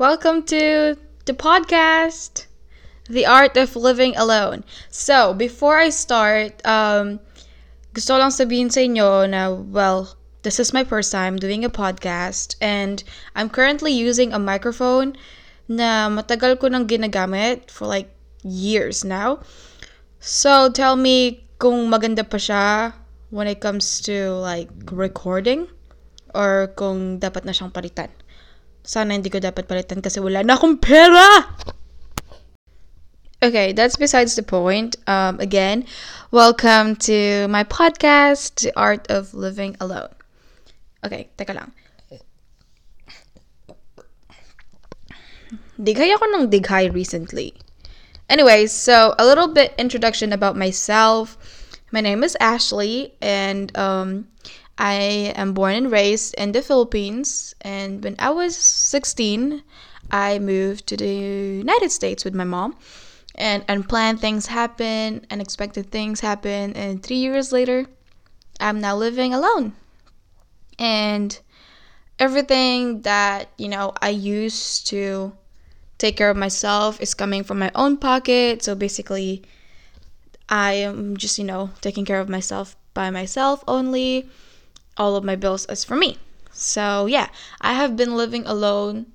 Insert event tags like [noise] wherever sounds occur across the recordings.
Welcome to the podcast, The Art of Living Alone. So, before I start, um, gusto lang sabihin sa inyo na, well, this is my first time doing a podcast and I'm currently using a microphone na matagal ko nang ginagamit for like years now. So, tell me kung maganda pa siya when it comes to like recording or kung dapat na siyang palitan. Sana hindi ko dapat palitan kasi wala na akong pera! Okay, that's besides the point. Um, again, welcome to my podcast, The Art of Living Alone. Okay, teka lang. Dighay ako ng dighay recently. Anyways, so a little bit introduction about myself. My name is Ashley, and um, I am born and raised in the Philippines. And when I was 16, I moved to the United States with my mom. And unplanned things happen, unexpected things happen, and three years later, I'm now living alone. And everything that, you know, I used to take care of myself is coming from my own pocket. So basically, I am just, you know, taking care of myself by myself only. All of my bills is for me. So, yeah, I have been living alone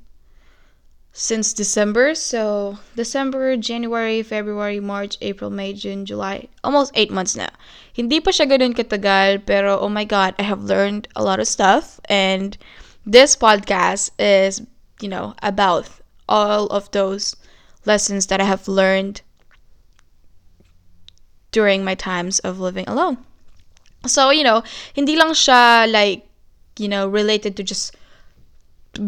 since December. So, December, January, February, March, April, May, June, July. Almost eight months now. Hindi pa siya ganun katagal, pero oh my god, I have learned a lot of stuff. And this podcast is, you know, about all of those lessons that I have learned during my times of living alone. So, you know, hindi lang siya like, you know, related to just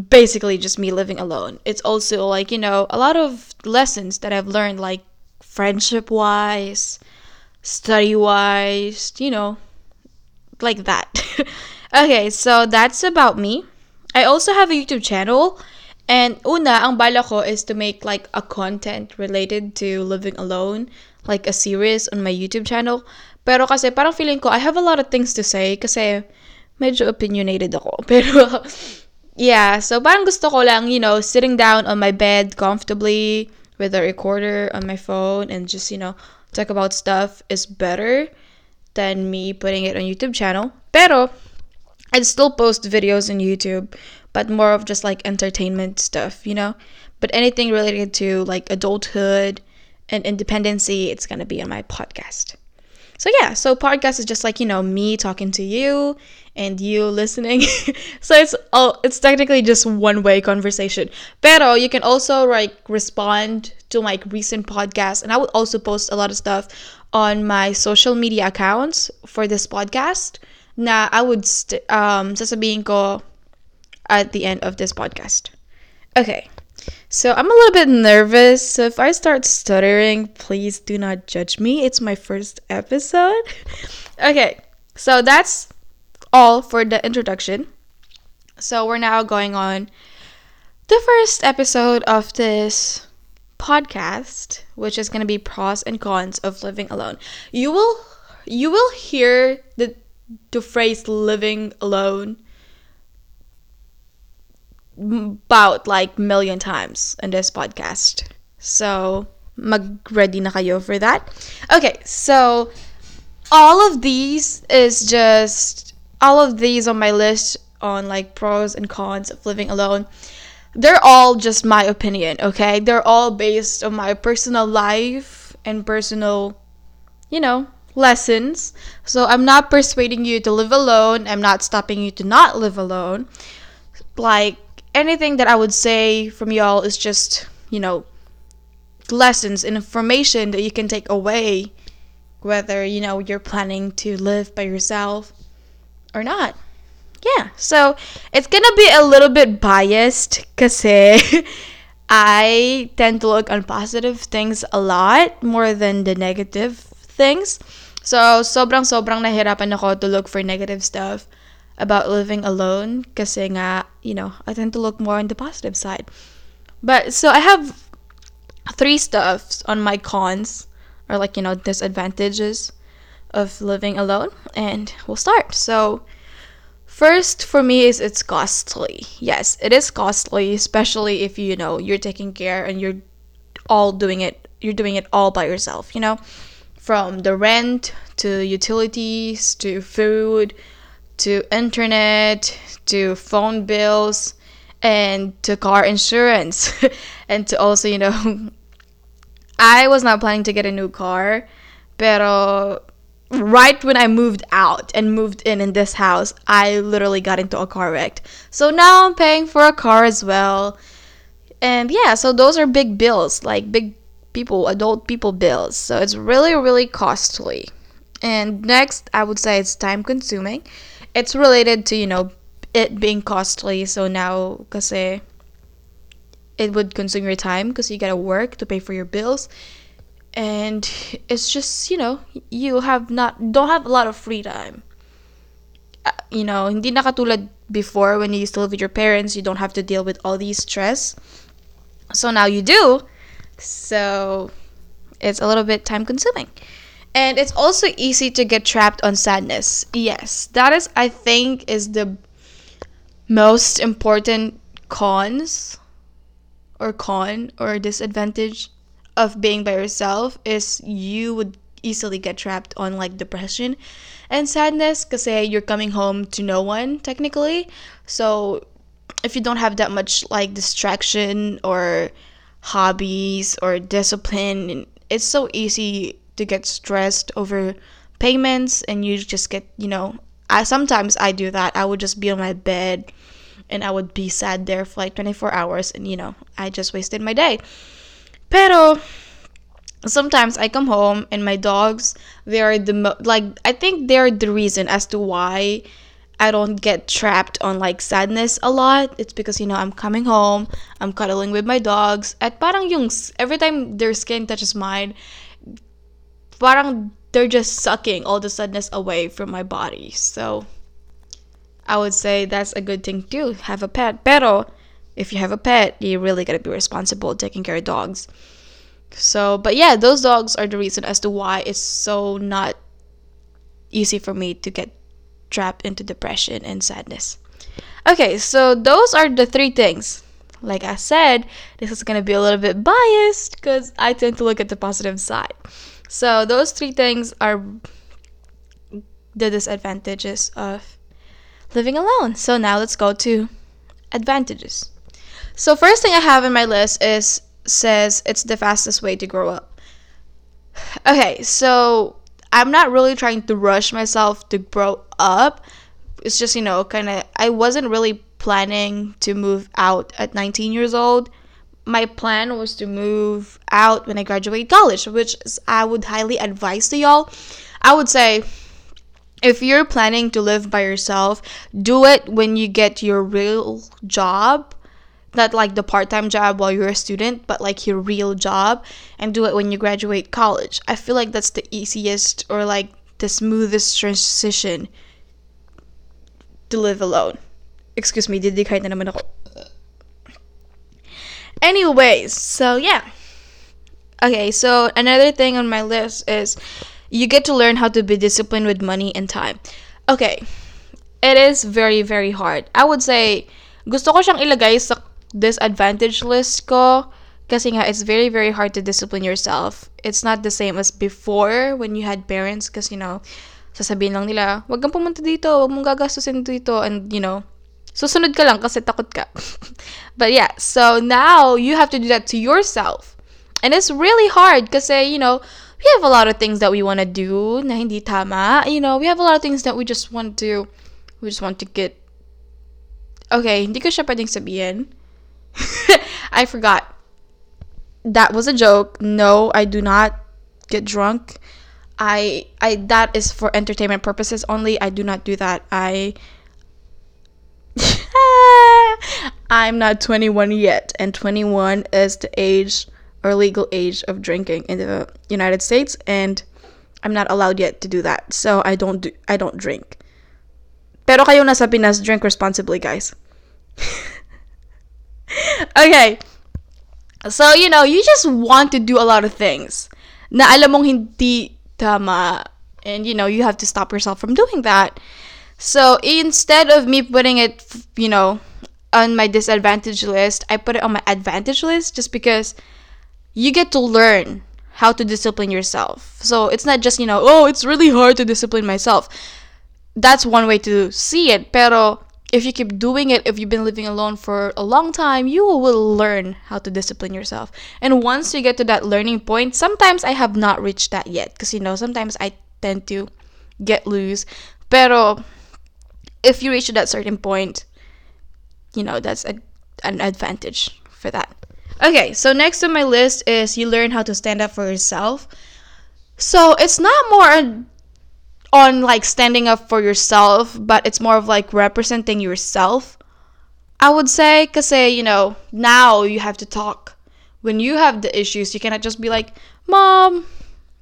basically just me living alone. It's also like, you know, a lot of lessons that I've learned like friendship wise, study wise, you know, like that. [laughs] okay, so that's about me. I also have a YouTube channel and una ang bala ko is to make like a content related to living alone, like a series on my YouTube channel. Pero kasi parang feeling ko I have a lot of things to say kasi medyo opinionated ako. [laughs] Pero yeah, so parang gusto ko lang, you know, sitting down on my bed comfortably with a recorder on my phone and just, you know, talk about stuff is better than me putting it on YouTube channel. Pero I'd still post videos on YouTube, but more of just like entertainment stuff, you know? But anything related to like adulthood and independency, it's gonna be on my podcast. So yeah, so podcast is just like, you know, me talking to you and you listening. [laughs] so it's all it's technically just one way conversation. Pero you can also like respond to like recent podcasts and I would also post a lot of stuff on my social media accounts for this podcast Now I would st- um sasabihin ko at the end of this podcast. Okay. So I'm a little bit nervous. So if I start stuttering, please do not judge me. It's my first episode. [laughs] okay. So that's all for the introduction. So we're now going on the first episode of this podcast, which is going to be pros and cons of living alone. You will you will hear the the phrase living alone about like million times in this podcast. So, mag-ready na kayo for that. Okay, so all of these is just all of these on my list on like pros and cons of living alone. They're all just my opinion, okay? They're all based on my personal life and personal, you know, lessons. So I'm not persuading you to live alone. I'm not stopping you to not live alone. Like anything that I would say from y'all is just, you know, lessons and information that you can take away whether, you know, you're planning to live by yourself or not. Yeah, so it's gonna be a little bit biased because [laughs] I tend to look on positive things a lot more than the negative things. So, sobrang sobrang nahirapan ako to look for negative stuff about living alone nga, you know, I tend to look more on the positive side. But so I have three stuffs on my cons or like, you know, disadvantages of living alone and we'll start. So First, for me, is it's costly. Yes, it is costly, especially if you know you're taking care and you're all doing it. You're doing it all by yourself. You know, from the rent to utilities to food to internet to phone bills and to car insurance. [laughs] And to also you know [laughs] I was not planning to get a new car pero uh, right when I moved out and moved in in this house I literally got into a car wreck. So now I'm paying for a car as well. And yeah so those are big bills like big people adult people bills. So it's really really costly. And next I would say it's time consuming it's related to you know it being costly. So now kasi it would consume your time because you gotta work to pay for your bills. And it's just you know you have not don't have a lot of free time. Uh, you know hindi na katulad before when you used to live with your parents you don't have to deal with all these stress. So now you do. So it's a little bit time consuming and it's also easy to get trapped on sadness. Yes that is i think is the most important cons or con or disadvantage of being by yourself is you would easily get trapped on like depression and sadness because you're coming home to no one technically. So if you don't have that much like distraction or hobbies or discipline it's so easy to get stressed over payments and you just get you know I sometimes I do that I would just be on my bed and I would be sad there for like 24 hours and you know I just wasted my day pero sometimes I come home and my dogs they are the mo- like I think they're the reason as to why I don't get trapped on like sadness a lot. It's because you know I'm coming home, I'm cuddling with my dogs. At parang yung every time their skin touches mine, parang they're just sucking all the sadness away from my body. So I would say that's a good thing too. Have a pet. Pero if you have a pet, you really gotta be responsible taking care of dogs. So, but yeah, those dogs are the reason as to why it's so not easy for me to get trapped into depression and sadness. Okay, so those are the three things. Like I said, this is gonna be a little bit biased because I tend to look at the positive side. So, those three things are the disadvantages of living alone. So, now let's go to advantages. So, first thing I have in my list is says it's the fastest way to grow up. Okay, so I'm not really trying to rush myself to grow up. It's just, you know, kind of, I wasn't really planning to move out at 19 years old. My plan was to move out when I graduate college, which I would highly advise to y'all. I would say if you're planning to live by yourself, do it when you get your real job not like the part-time job while you're a student but like your real job and do it when you graduate college. I feel like that's the easiest or like the smoothest transition to live alone. Excuse me didikay na naman ako anyways so yeah. Okay so another thing on my list is you get to learn how to be disciplined with money and time. Okay it is very very hard. I would say gusto ko siyang ilagay sa disadvantage list ko kasi nga it's very very hard to discipline yourself. It's not the same as before when you had parents because you know, sasabihin lang nila, wag kang pumunta dito, wag mong gagastusin dito and you know, susunod ka lang kasi takot ka. [laughs] but yeah, so now you have to do that to yourself. And it's really hard kasi you know, we have a lot of things that we want to do na hindi tama. You know, we have a lot of things that we just want to we just want to get Okay, hindi ko siya pwedeng sabihin. [laughs] I forgot. That was a joke. No, I do not get drunk. I I that is for entertainment purposes only. I do not do that. I I'm not 21 yet and 21 is the age or legal age of drinking in the United States and I'm not allowed yet to do that. So I don't do I don't drink. Pero kayo nasa Pinas, drink responsibly, guys. [laughs] okay. So, you know, you just want to do a lot of things na alam mong hindi tama. And, you know, you have to stop yourself from doing that. So instead of me putting it, you know, on my disadvantage list, I put it on my advantage list just because you get to learn how to discipline yourself. So it's not just, you know, oh, it's really hard to discipline myself. That's one way to see it. Pero if you keep doing it, if you've been living alone for a long time, you will learn how to discipline yourself. And once you get to that learning point, sometimes I have not reached that yet because you know, sometimes I tend to get loose. Pero if you reach that certain point, you know, that's a, an advantage for that. Okay, so next on my list is you learn how to stand up for yourself. So it's not more on, like standing up for yourself, but it's more of like representing yourself. I would say, because, say, you know, now you have to talk. When you have the issues, you cannot just be like, Mom,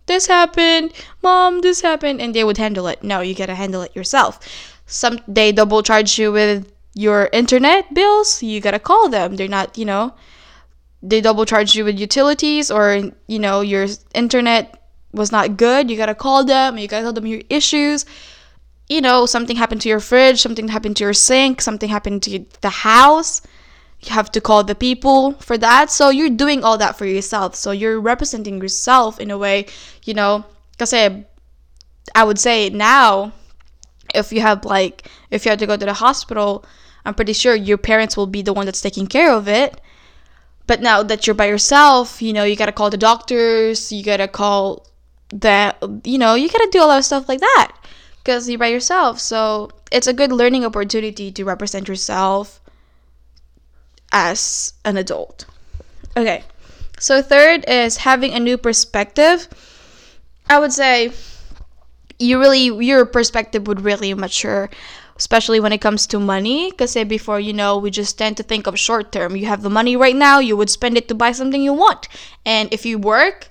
this happened, Mom, this happened, and they would handle it. No, you gotta handle it yourself. Some they double charge you with your internet bills, you gotta call them. They're not, you know, they double charge you with utilities or you know your internet was not good you gotta call them you gotta tell them your issues. You know something happened to your fridge something happened to your sink something happened to the house. You have to call the people for that. So you're doing all that for yourself. So you're representing yourself in a way you know because i would say now if you have like if you have to go to the hospital i'm pretty sure your parents will be the one that's taking care of it but now that you're by yourself, you know, you gotta call the doctors, you gotta call that, you know, you gotta do a lot of stuff like that because you're by yourself. So it's a good learning opportunity to represent yourself as an adult. Okay, so third is having a new perspective. I would say you really, your perspective would really mature especially when it comes to money because before you know we just tend to think of short term. You have the money right now you would spend it to buy something you want. And if you work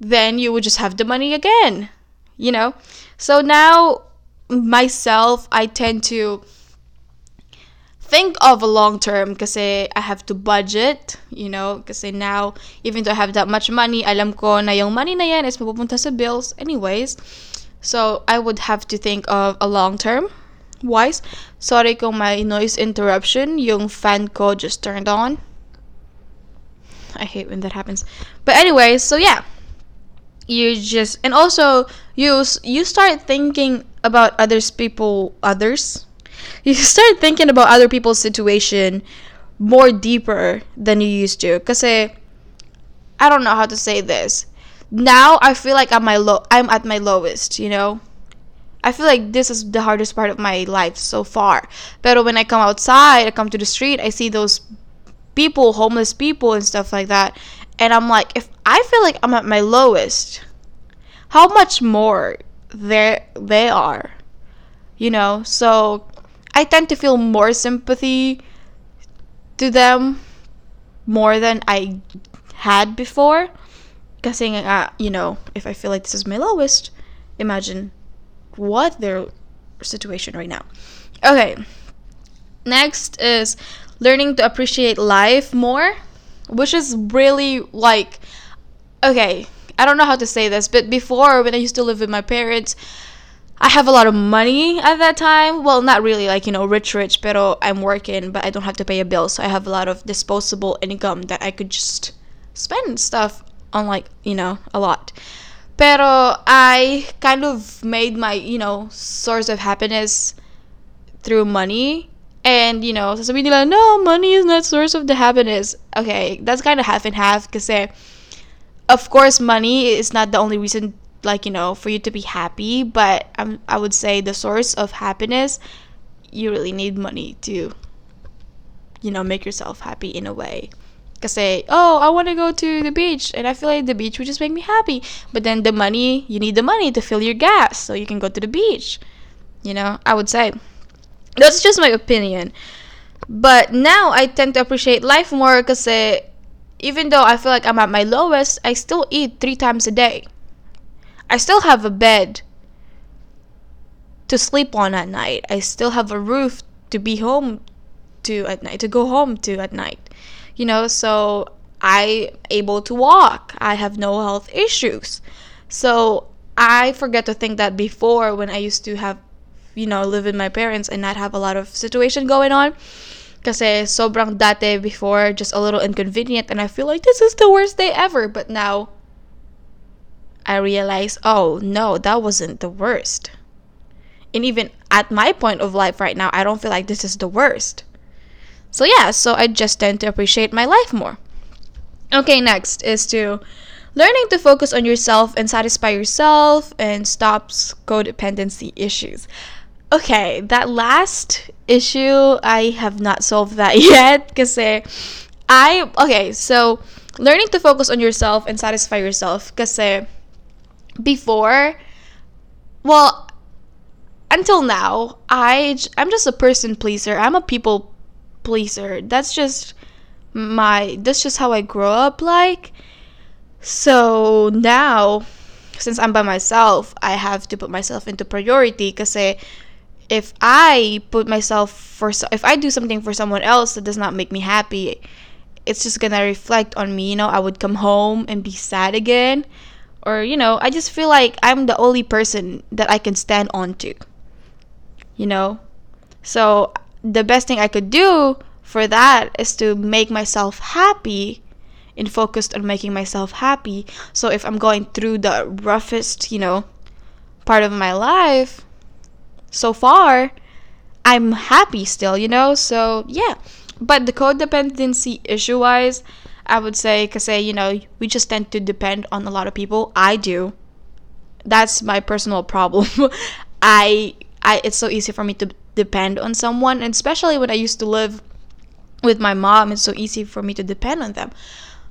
then you would just have the money again you know? So now myself i tend to think of a long term because I have to budget, you know, because now even though I have that much money, alam ko na yung money na yan is mapupunta sa bills anyways. So I would have to think of a long term wise. Sorry kung may noise interruption. Yung fan ko just turned on. I hate when that happens. But anyway, so yeah. You just and also you you start thinking about others people others. [laughs] You start thinking about other people's situation more deeper than you used to. Cause eh, I don't know how to say this now I feel like I'm my low I'm at my lowest, you know. I feel like this is the hardest part of my life so far. But when I come outside, I come to the street, I see those people, homeless people and stuff like that, and I'm like, if I feel like I'm at my lowest, how much more there they are, you know? So I tend to feel more sympathy to them more than I had before guessing uh, you know, if I feel like this is my lowest, imagine what their situation right now. Okay. Next is learning to appreciate life more, which is really like okay, I don't know how to say this, but before when I used to live with my parents, I have a lot of money at that time. Well, not really like, you know, rich rich, but I'm working, but I don't have to pay a bill, so I have a lot of disposable income that I could just spend stuff on like you know a lot. Pero i kind of made my you know source of happiness through money. And you know sasabihin nila no money is not source of the happiness. Okay that's kind of half and half because eh, of course money is not the only reason like you know for you to be happy. But I'm, i would say the source of happiness you really need money to you know make yourself happy in a way say, oh, I want to go to the beach, and I feel like the beach would just make me happy. But then the money, you need the money to fill your gas so you can go to the beach. You know, I would say. That's just my opinion. But now I tend to appreciate life more because uh, even though I feel like I'm at my lowest, I still eat three times a day. I still have a bed to sleep on at night. I still have a roof to be home to at night, to go home to at night you know, so I able to walk. I have no health issues. So I forget to think that before when I used to have you know, live with my parents and not have a lot of situation going on. Kasi eh, sobrang dati before, just a little inconvenient, and I feel like this is the worst day ever. But now, I realize, oh no, that wasn't the worst. And even at my point of life right now, I don't feel like this is the worst. So yeah, so I just tend to appreciate my life more. Okay, next is to learning to focus on yourself and satisfy yourself and stops codependency issues. Okay, that last issue I have not solved that [laughs] yet because I okay, so learning to focus on yourself and satisfy yourself because before well until now I I'm just a person pleaser. I'm a people pleaser. That's just my that's just how I grow up like. So now since I'm by myself, I have to put myself into priority because if I put myself for if I do something for someone else that does not make me happy, it's just gonna reflect on me. You know, I would come home and be sad again, or you know, I just feel like I'm the only person that I can stand on to. You know, so the best thing I could do for that is to make myself happy and focused on making myself happy. So if I'm going through the roughest, you know, part of my life, so far, I'm happy still, you know? So, yeah. But the codependency issue wise, I would say, because, you know, we just tend to depend on a lot of people. I do. That's my personal [laughs] problem. I, I, it's so easy for me to depend on someone, and especially when I used to live with my mom, it's so easy for me to depend on them.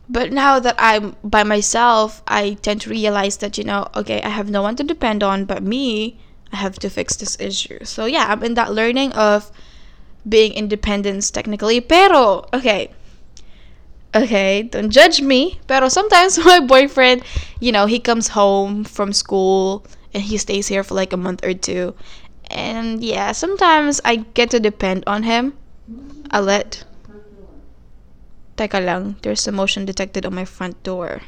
But now that I'm by myself, I tend to realize that, you know, okay, I have no one to depend on but me. I have to fix this issue. So yeah, I'm in that learning of being independence technically. Pero, okay. Okay, don't judge me. Pero sometimes [laughs] my boyfriend, you know, he comes home from school and he stays here for like a month or two. And yeah, sometimes I get to depend on him a lot. Teka lang, there's a motion detected on my front door.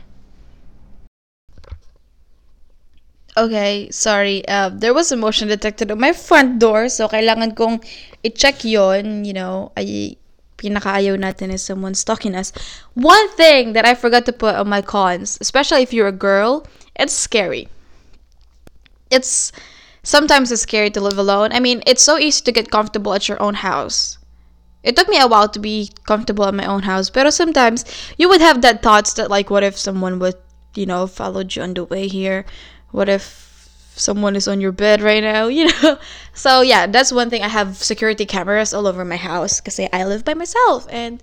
Okay, sorry. Uh, there was a motion detected on my front door, so kailangan kong i-check yon. You know, ay pinakaayaw natin is someone stalking us. One thing that I forgot to put on my cons, especially if you're a girl, it's scary. It's sometimes it's scary to live alone. I mean, it's so easy to get comfortable at your own house. It took me a while to be comfortable at my own house, but sometimes you would have that thoughts that like, what if someone would, you know, follow you on the way here? what if someone is on your bed right now [laughs] you know so yeah that's one thing i have security cameras all over my house kasi i live by myself and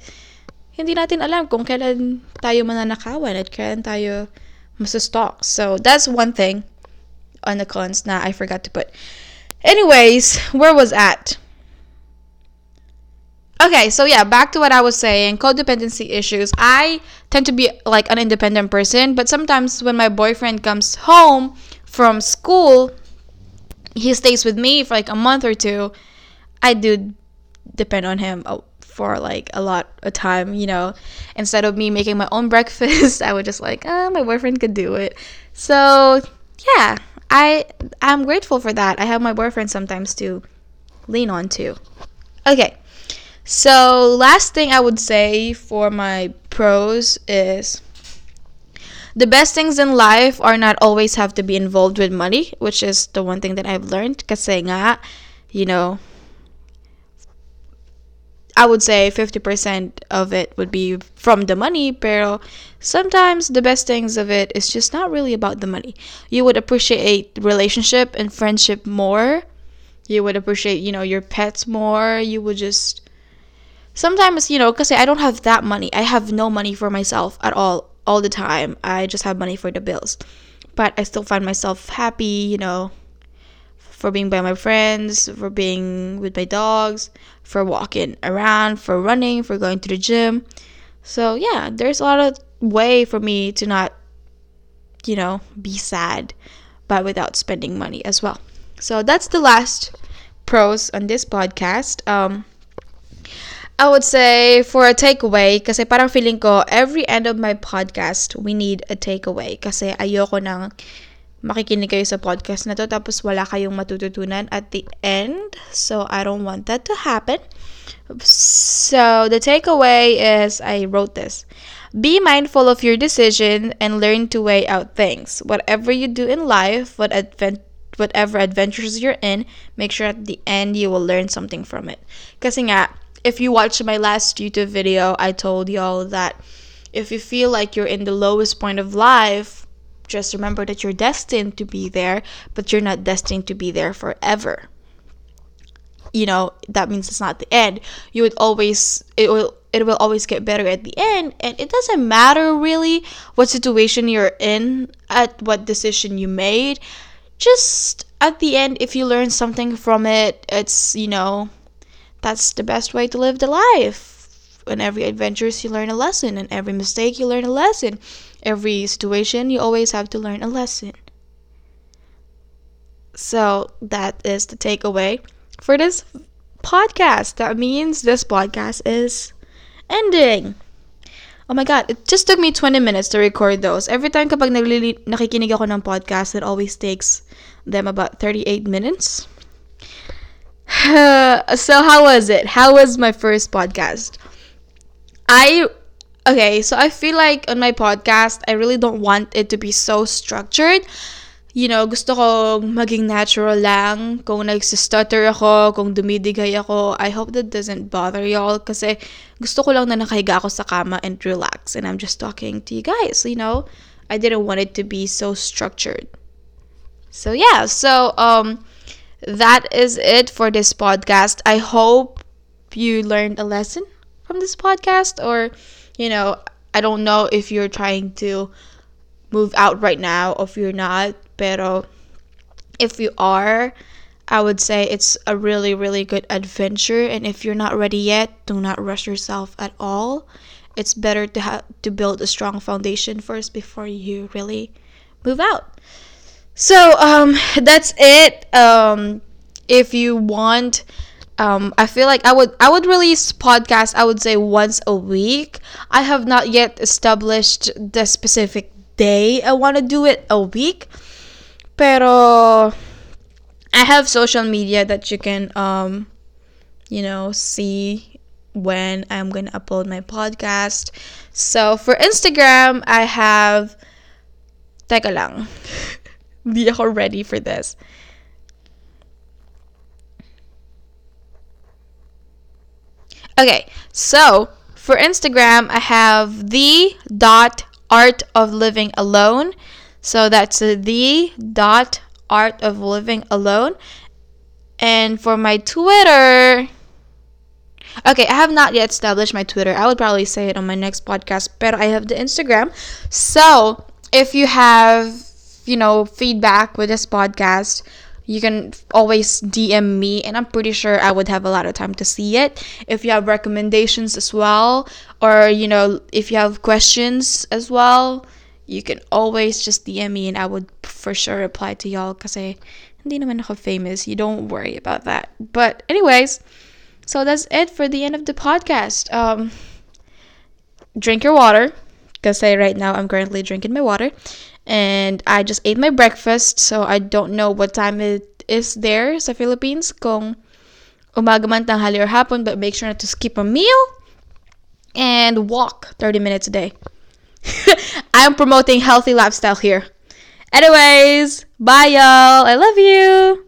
hindi natin alam kung kailan tayo mananakawan at kailan tayo masastalk so that's one thing on the cons na i forgot to put. Anyways where was at? Okay so yeah back to what i was saying codependency issues. I tend to be like an independent person but sometimes when my boyfriend comes home from school he stays with me for like a month or two i do depend on him uh, for like a lot of time you know? Instead of me making my own [laughs] breakfast i would just like oh, my boyfriend could do it. So yeah i i'm grateful for that i have my boyfriend sometimes to lean on to okay so, last thing I would say for my pros is the best things in life are not always have to be involved with money, which is the one thing that I've learned. Kasi nga, you know, I would say 50% of it would be from the money, pero sometimes the best things of it is just not really about the money. You would appreciate relationship and friendship more. You would appreciate, you know, your pets more. You would just sometimes you know because i don't have that money i have no money for myself at all all the time i just have money for the bills but i still find myself happy you know for being by my friends for being with my dogs for walking around for running for going to the gym so yeah there's a lot of way for me to not you know be sad but without spending money as well so that's the last pros on this podcast um I would say for a takeaway, kasi parang feeling ko, every end of my podcast, we need a takeaway. Kasi ayoko nang makikinig kayo sa podcast na to tapos wala kayong matututunan at the end. So, I don't want that to happen. So, the takeaway is I wrote this. Be mindful of your decision and learn to weigh out things. Whatever you do in life, what advent whatever adventures you're in, make sure at the end you will learn something from it. Kasi nga, if you watch my last YouTube video, I told y'all that if you feel like you're in the lowest point of life, just remember that you're destined to be there, but you're not destined to be there forever. You know, that means it's not the end. You would always it will it will always get better at the end and it doesn't matter really what situation you're in at what decision you made. Just at the end if you learn something from it it's you know that's the best way to live the life. In every adventure you learn a lesson. In every mistake you learn a lesson. Every situation you always have to learn a lesson. So that is the takeaway for this podcast. That means this podcast is ending. Oh my god, it just took me 20 minutes to record those. Every time kapag naglili- nakikinig ako ng podcast, it always takes them about 38 minutes. [sighs] so how was it? How was my first podcast? I okay, so I feel like on my podcast, I really don't want it to be so structured you know, gusto ko maging natural lang. Kung nagsistutter ako, kung dumidigay ako, I hope that doesn't bother y'all kasi gusto ko lang na nakahiga ako sa kama and relax and I'm just talking to you guys, you know? I didn't want it to be so structured. So yeah, so um that is it for this podcast. I hope you learned a lesson from this podcast or you know, I don't know if you're trying to move out right now or if you're not Pero if you are, I would say it's a really, really good adventure. And if you're not ready yet, do not rush yourself at all. It's better to have to build a strong foundation first before you really move out. So um, [laughs] that's it. Um, if you want, um, I feel like I would I would release podcast. I would say once a week. I have not yet established the specific day I want to do it a week Pero I have social media that you can um you know see when I'm going to upload my podcast. So for Instagram, I have Teka lang. [laughs] Hindi ako ready for this. Okay, so for Instagram, I have the dot art of living alone. So that's the dot art of living alone. And for my Twitter, okay, I have not yet established my Twitter. I would probably say it on my next podcast, but I have the Instagram. So if you have, you know, feedback with this podcast, you can always DM me, and I'm pretty sure I would have a lot of time to see it. If you have recommendations as well, or you know, if you have questions as well, you can always just DM me and I would for sure reply to y'all hindi naman ako famous. You don't worry about that. But anyways, so that's it for the end of the podcast. Um drink your water kasi right now I'm currently drinking my water and I just ate my breakfast so I don't know what time it is there sa Philippines kung umaga man tanghali or hapon but make sure not to skip a meal and walk 30 minutes a day. [laughs] I'm promoting healthy lifestyle here. Anyways, bye y'all. I love you.